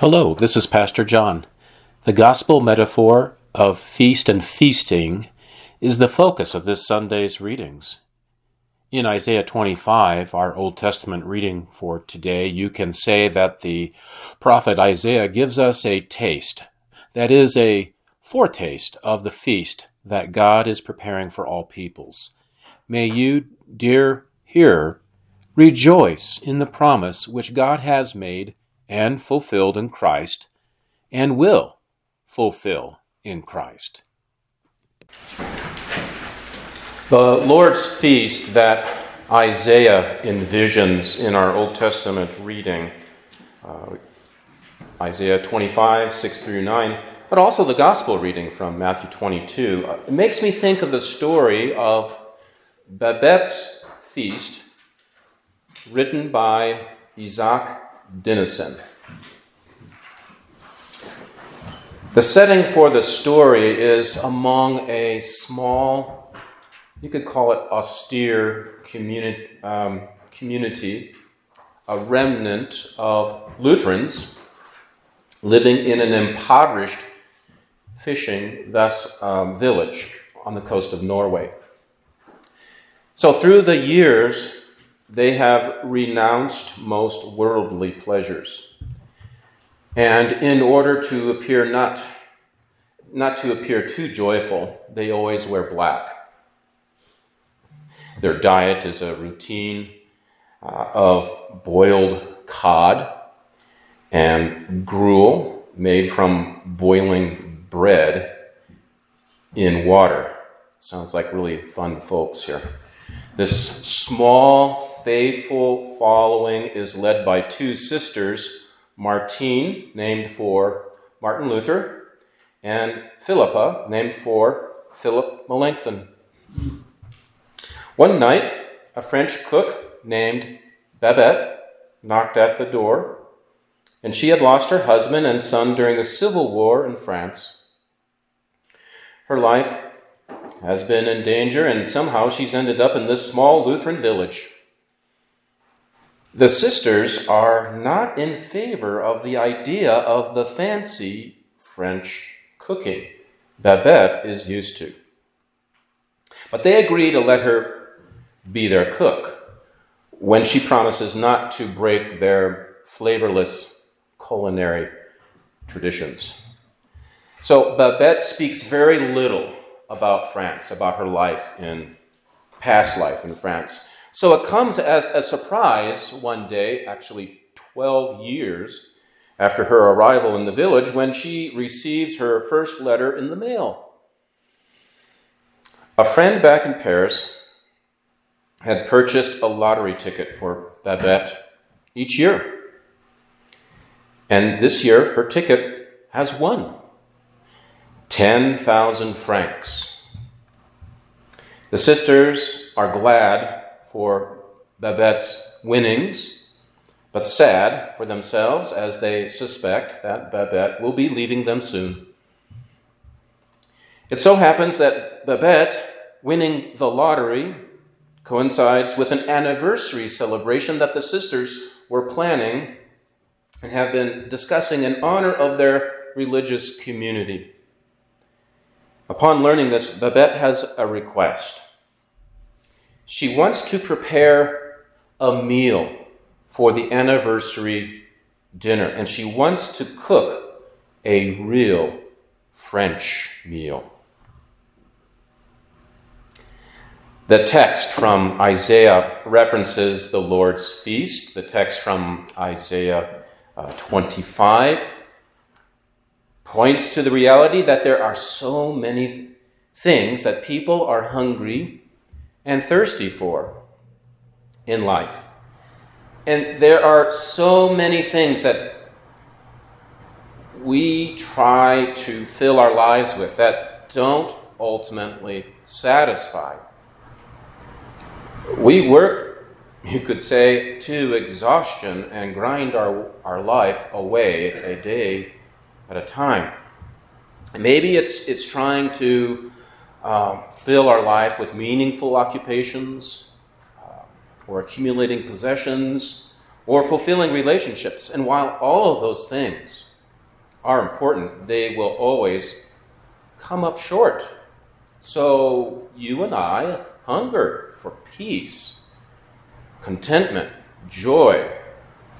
Hello, this is Pastor John. The gospel metaphor of feast and feasting is the focus of this Sunday's readings. In Isaiah 25, our Old Testament reading for today, you can say that the prophet Isaiah gives us a taste, that is, a foretaste of the feast that God is preparing for all peoples. May you, dear hearer, rejoice in the promise which God has made and fulfilled in Christ and will fulfill in Christ. The Lord's feast that Isaiah envisions in our Old Testament reading, uh, Isaiah 25, 6 through 9, but also the gospel reading from Matthew 22, uh, it makes me think of the story of Babette's feast, written by Isak Dinesen. The setting for the story is among a small, you could call it austere communi- um, community, a remnant of Lutherans living in an impoverished fishing thus um, village on the coast of Norway. So through the years, they have renounced most worldly pleasures. And in order to appear not, not to appear too joyful, they always wear black. Their diet is a routine uh, of boiled cod and gruel made from boiling bread in water. Sounds like really fun folks here. This small, faithful following is led by two sisters, Martine, named for Martin Luther, and Philippa, named for Philip Melanchthon. One night, a French cook named Babette knocked at the door, and she had lost her husband and son during the Civil War in France. Her life has been in danger, and somehow she's ended up in this small Lutheran village. The sisters are not in favor of the idea of the fancy French cooking Babette is used to. But they agree to let her be their cook when she promises not to break their flavorless culinary traditions. So Babette speaks very little about France, about her life in past life in France. So it comes as a surprise one day, actually 12 years after her arrival in the village, when she receives her first letter in the mail. A friend back in Paris had purchased a lottery ticket for Babette each year. And this year, her ticket has won. 10,000 francs. The sisters are glad for Babette's winnings, but sad for themselves as they suspect that Babette will be leaving them soon. It so happens that Babette winning the lottery coincides with an anniversary celebration that the sisters were planning and have been discussing in honor of their religious community. Upon learning this, Babette has a request. She wants to prepare a meal for the anniversary dinner, and she wants to cook a real French meal. The text from Isaiah references the Lord's feast. The text from Isaiah uh, 25 points to the reality that there are so many things that people are hungry and thirsty for in life. And there are so many things that we try to fill our lives with that don't ultimately satisfy. We work, you could say, to exhaustion and grind our, our life away a day at a time. Maybe it's, it's trying to uh, fill our life with meaningful occupations, uh, or accumulating possessions, or fulfilling relationships. And while all of those things are important, they will always come up short. So you and I hunger for peace, contentment, joy,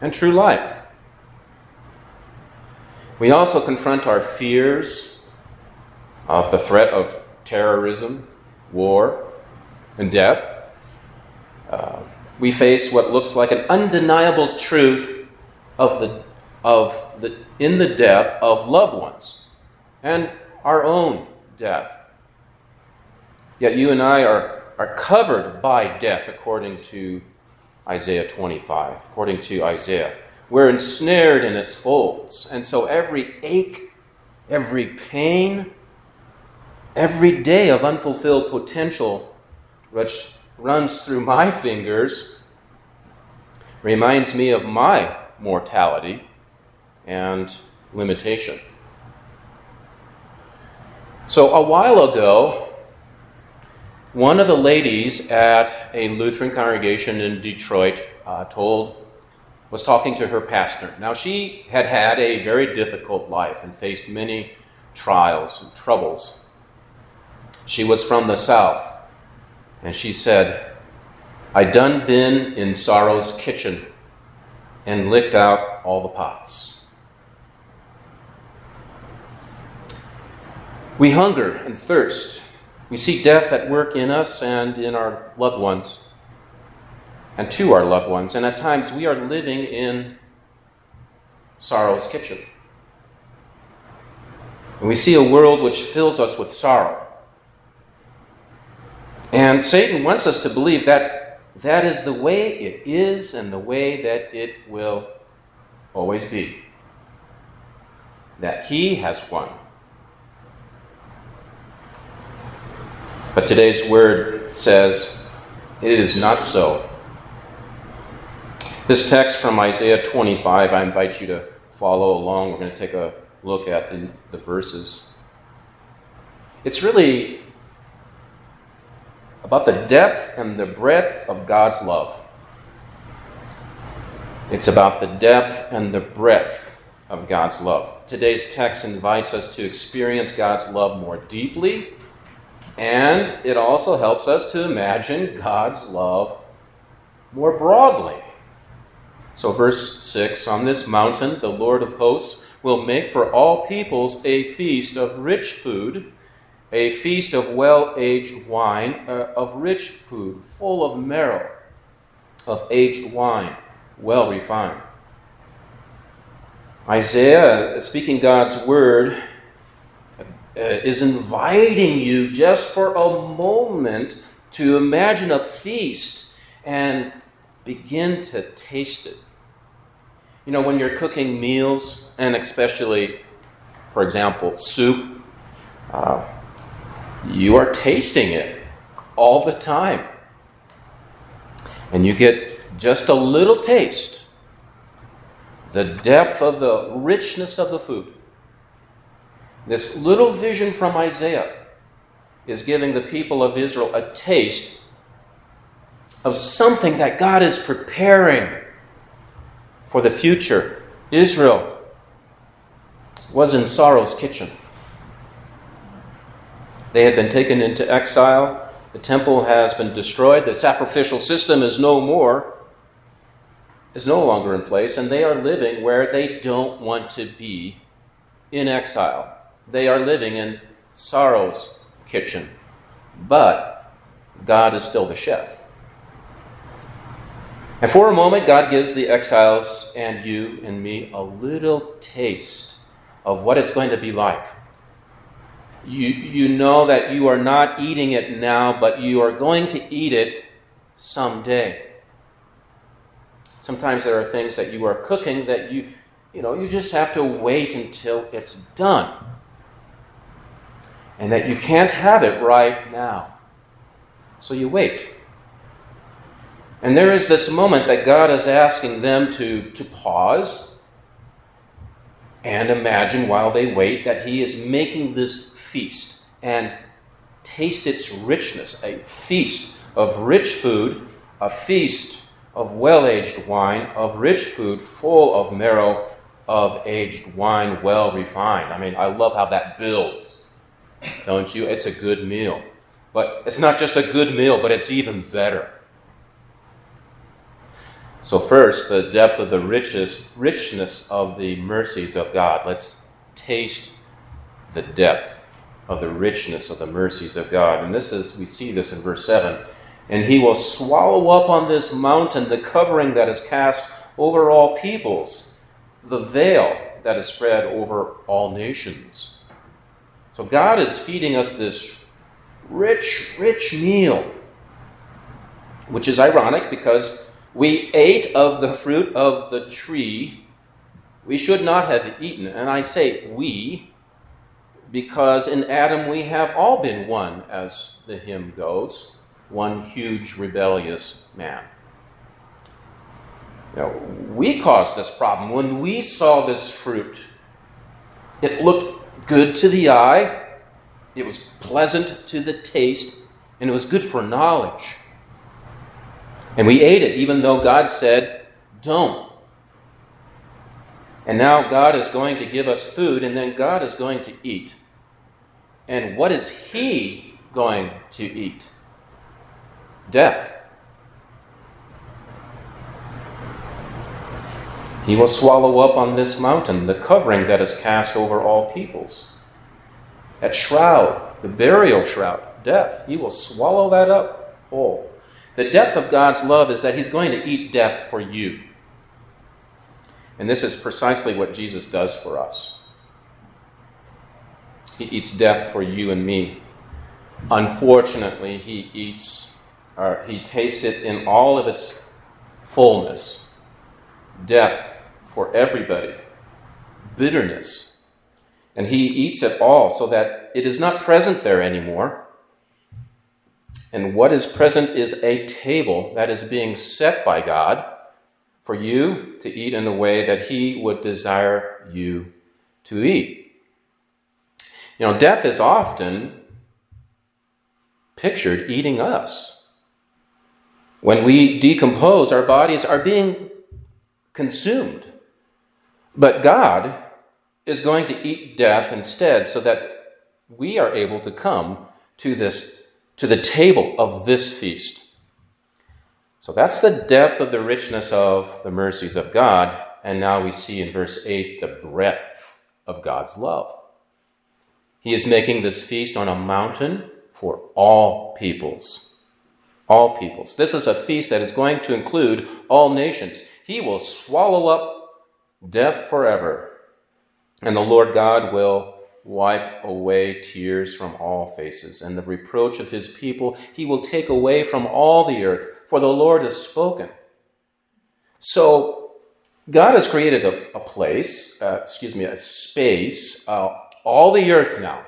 and true life. We also confront our fears of the threat of terrorism, war, and death. Uh, we face what looks like an undeniable truth of the, of the, in the death of loved ones and our own death. Yet you and I are, are covered by death according to Isaiah 25, according to Isaiah. We're ensnared in its folds. And so every ache, every pain, every day of unfulfilled potential which runs through my fingers reminds me of my mortality and limitation. So, a while ago, one of the ladies at a Lutheran congregation in Detroit uh, told was talking to her pastor. Now, she had had a very difficult life and faced many trials and troubles. She was from the South, and she said, I done been in sorrow's kitchen and licked out all the pots. We hunger and thirst. We see death at work in us and in our loved ones and to our loved ones. And at times we are living in sorrow's kitchen. And we see a world which fills us with sorrow. And Satan wants us to believe that that is the way it is and the way that it will always be. That he has won. But today's word says it is not so. This text from Isaiah 25, I invite you to follow along. We're going to take a look at the, the verses. It's really about the depth and the breadth of God's love. It's about the depth and the breadth of God's love. Today's text invites us to experience God's love more deeply, and it also helps us to imagine God's love more broadly. So, verse 6 On this mountain, the Lord of hosts will make for all peoples a feast of rich food, a feast of well aged wine, uh, of rich food, full of marrow, of aged wine, well refined. Isaiah, speaking God's word, uh, is inviting you just for a moment to imagine a feast and begin to taste it. You know, when you're cooking meals, and especially, for example, soup, uh, you are tasting it all the time. And you get just a little taste, the depth of the richness of the food. This little vision from Isaiah is giving the people of Israel a taste of something that God is preparing for the future. Israel was in sorrow's kitchen. They had been taken into exile. The temple has been destroyed. The sacrificial system is no more, is no longer in place, and they are living where they don't want to be in exile. They are living in sorrow's kitchen. But God is still the chef. And for a moment, God gives the exiles and you and me a little taste of what it's going to be like. You, you know that you are not eating it now, but you are going to eat it someday. Sometimes there are things that you are cooking that you, you know, you just have to wait until it's done. And that you can't have it right now. So you wait. And there is this moment that God is asking them to, to pause and imagine while they wait that He is making this feast and taste its richness a feast of rich food, a feast of well aged wine, of rich food, full of marrow, of aged wine, well refined. I mean, I love how that builds, don't you? It's a good meal. But it's not just a good meal, but it's even better. So, first, the depth of the richest, richness of the mercies of God. Let's taste the depth of the richness of the mercies of God. And this is, we see this in verse 7. And he will swallow up on this mountain the covering that is cast over all peoples, the veil that is spread over all nations. So God is feeding us this rich, rich meal, which is ironic because we ate of the fruit of the tree we should not have eaten. And I say we because in Adam we have all been one, as the hymn goes, one huge rebellious man. Know, we caused this problem. When we saw this fruit, it looked good to the eye, it was pleasant to the taste, and it was good for knowledge. And we ate it, even though God said, don't. And now God is going to give us food, and then God is going to eat. And what is He going to eat? Death. He will swallow up on this mountain the covering that is cast over all peoples. That shroud, the burial shroud, death, he will swallow that up whole. The depth of God's love is that he's going to eat death for you. And this is precisely what Jesus does for us. He eats death for you and me. Unfortunately, he eats, or he tastes it in all of its fullness death for everybody, bitterness. And he eats it all so that it is not present there anymore. And what is present is a table that is being set by God for you to eat in the way that He would desire you to eat. You know, death is often pictured eating us. When we decompose, our bodies are being consumed. But God is going to eat death instead so that we are able to come to this to the table of this feast. So that's the depth of the richness of the mercies of God. And now we see in verse 8 the breadth of God's love. He is making this feast on a mountain for all peoples. All peoples. This is a feast that is going to include all nations. He will swallow up death forever. And the Lord God will wipe away tears from all faces, and the reproach of his people he will take away from all the earth for the Lord has spoken. So, God has created a, a place, uh, excuse me, a space, uh, all the earth now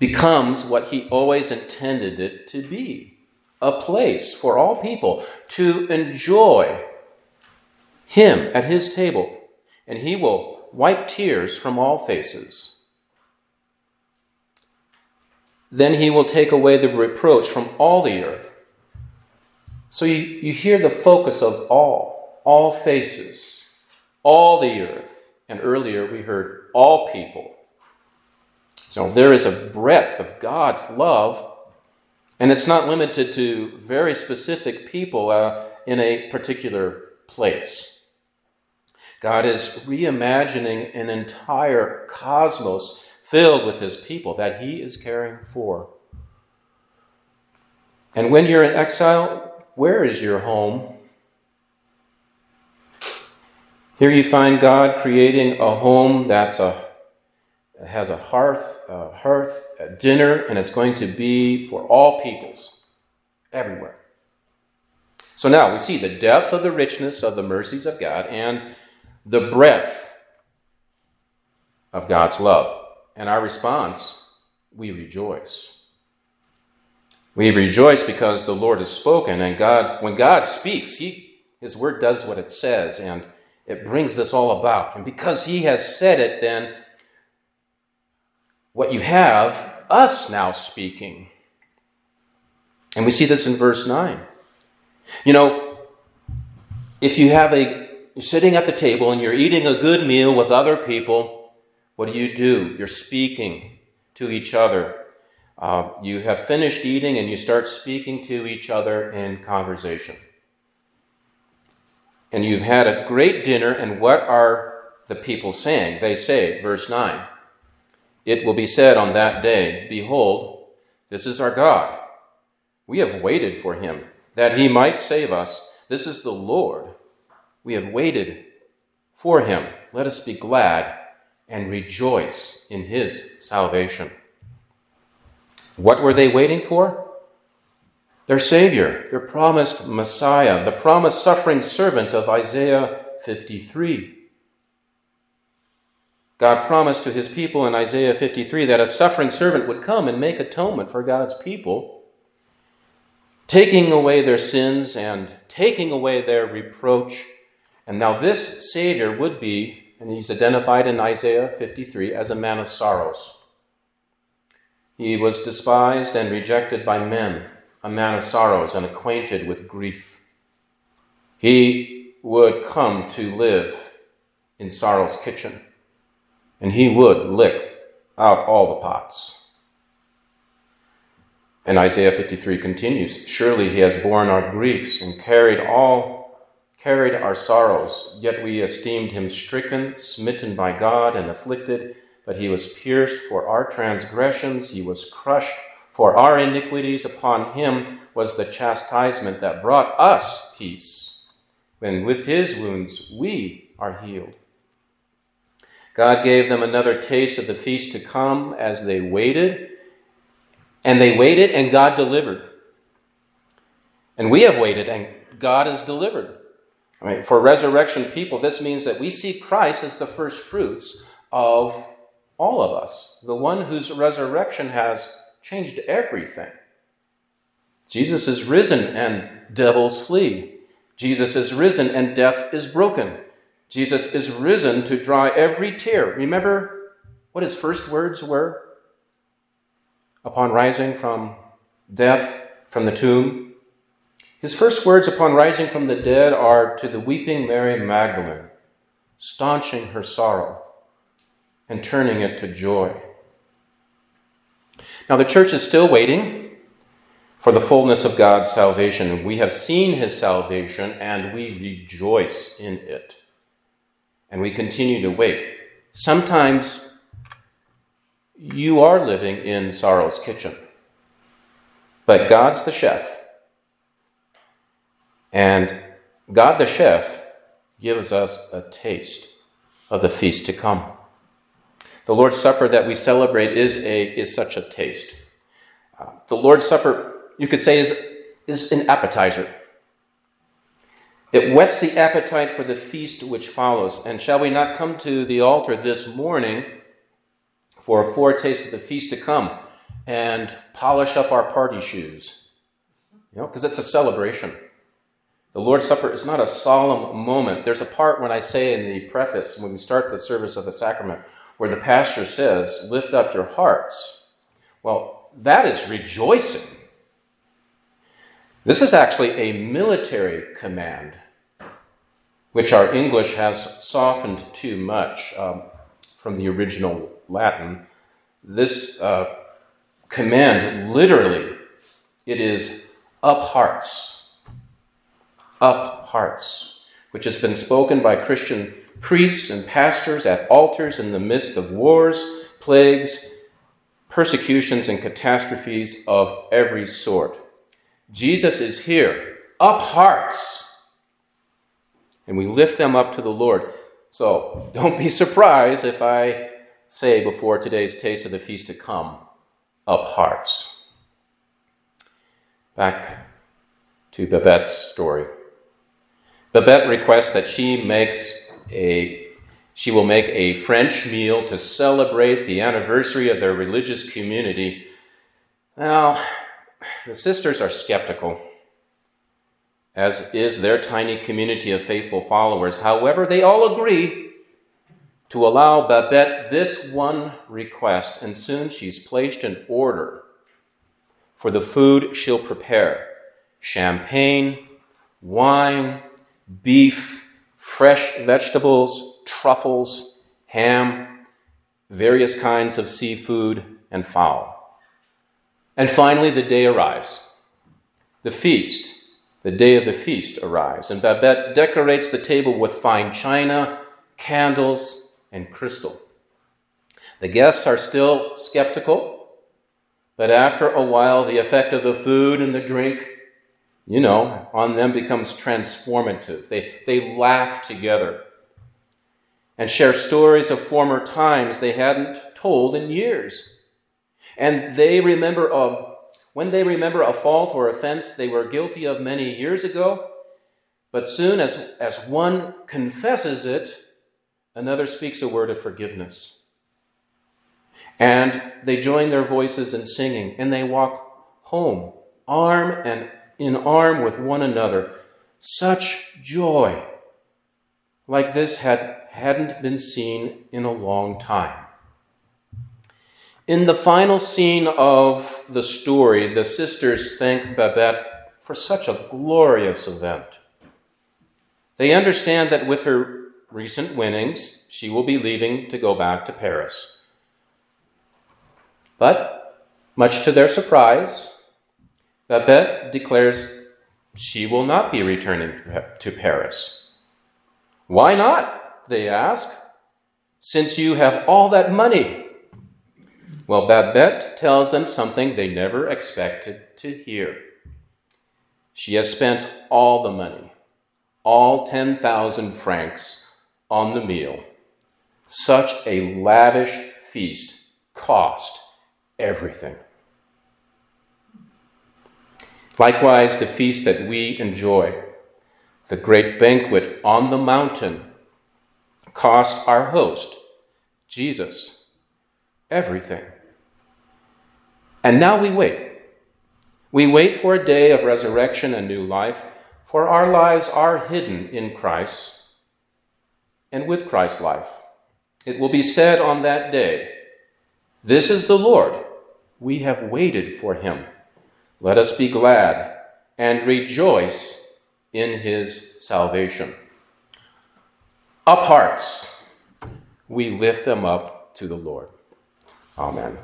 becomes what He always intended it to be. A place for all people to enjoy Him at His table, and He will wipe tears from all faces. Then He will take away the reproach from all the earth so you, you hear the focus of all, all faces, all the earth. And earlier we heard all people. So there is a breadth of God's love, and it's not limited to very specific people uh, in a particular place. God is reimagining an entire cosmos filled with his people that he is caring for. And when you're in exile, where is your home? Here you find God creating a home that's a has a hearth, a hearth, a dinner, and it's going to be for all peoples, everywhere. So now we see the depth of the richness of the mercies of God and the breadth of God's love. And our response, we rejoice. We rejoice because the Lord has spoken, and God, when God speaks, he, His word does what it says, and it brings this all about. And because He has said it, then what you have, us now speaking. And we see this in verse 9. You know, if you have a you're sitting at the table and you're eating a good meal with other people, what do you do? You're speaking to each other. Uh, you have finished eating and you start speaking to each other in conversation. And you've had a great dinner, and what are the people saying? They say, verse 9, It will be said on that day, Behold, this is our God. We have waited for him, that he might save us. This is the Lord. We have waited for him. Let us be glad and rejoice in his salvation. What were they waiting for? Their Savior, their promised Messiah, the promised suffering servant of Isaiah 53. God promised to his people in Isaiah 53 that a suffering servant would come and make atonement for God's people, taking away their sins and taking away their reproach. And now this Savior would be, and he's identified in Isaiah 53 as a man of sorrows. He was despised and rejected by men, a man of sorrows and acquainted with grief. He would come to live in sorrow's kitchen and he would lick out all the pots. And Isaiah 53 continues Surely he has borne our griefs and carried all carried our sorrows, yet we esteemed him stricken, smitten by God, and afflicted. But he was pierced for our transgressions, he was crushed for our iniquities. Upon him was the chastisement that brought us peace. And with his wounds we are healed. God gave them another taste of the feast to come as they waited. And they waited, and God delivered. And we have waited, and God has delivered. I mean, for resurrection people, this means that we see Christ as the first fruits of all of us, the one whose resurrection has changed everything. Jesus is risen, and devils flee. Jesus is risen, and death is broken. Jesus is risen to dry every tear. Remember what his first words were upon rising from death, from the tomb? His first words upon rising from the dead are to the weeping Mary Magdalene, staunching her sorrow and turning it to joy. Now, the church is still waiting for the fullness of God's salvation. We have seen his salvation and we rejoice in it and we continue to wait. Sometimes you are living in sorrow's kitchen, but God's the chef. And God the chef gives us a taste of the feast to come. The Lord's Supper that we celebrate is, a, is such a taste. Uh, the Lord's Supper, you could say, is, is an appetizer. It whets the appetite for the feast which follows. And shall we not come to the altar this morning for a foretaste of the feast to come and polish up our party shoes? You know, because it's a celebration. The Lord's Supper is not a solemn moment. There's a part when I say in the preface, when we start the service of the sacrament, where the pastor says, Lift up your hearts. Well, that is rejoicing. This is actually a military command, which our English has softened too much um, from the original Latin. This uh, command, literally, it is up hearts, up hearts, which has been spoken by Christian priests and pastors at altars in the midst of wars, plagues, persecutions, and catastrophes of every sort. Jesus is here, up hearts. And we lift them up to the Lord. So don't be surprised if I say before today's taste of the feast to come, up hearts. Back to Babette's story. Babette requests that she makes a she will make a French meal to celebrate the anniversary of their religious community. Now, the sisters are skeptical, as is their tiny community of faithful followers. However, they all agree to allow Babette this one request, and soon she's placed an order for the food she'll prepare champagne, wine, beef, fresh vegetables, truffles, ham, various kinds of seafood, and fowl. And finally, the day arrives. The feast, the day of the feast arrives, and Babette decorates the table with fine china, candles, and crystal. The guests are still skeptical, but after a while, the effect of the food and the drink, you know, on them becomes transformative. They, they laugh together and share stories of former times they hadn't told in years. And they remember a, when they remember a fault or offense they were guilty of many years ago, but soon as, as one confesses it, another speaks a word of forgiveness. And they join their voices in singing, and they walk home, arm and in arm with one another. Such joy, like this had, hadn't been seen in a long time. In the final scene of the story, the sisters thank Babette for such a glorious event. They understand that with her recent winnings, she will be leaving to go back to Paris. But, much to their surprise, Babette declares she will not be returning to Paris. Why not? They ask, since you have all that money. Well, Babette tells them something they never expected to hear. She has spent all the money, all 10,000 francs, on the meal. Such a lavish feast cost everything. Likewise, the feast that we enjoy, the great banquet on the mountain, cost our host, Jesus, everything. And now we wait. We wait for a day of resurrection and new life, for our lives are hidden in Christ and with Christ's life. It will be said on that day, This is the Lord we have waited for him. Let us be glad and rejoice in his salvation. Up hearts, we lift them up to the Lord. Amen.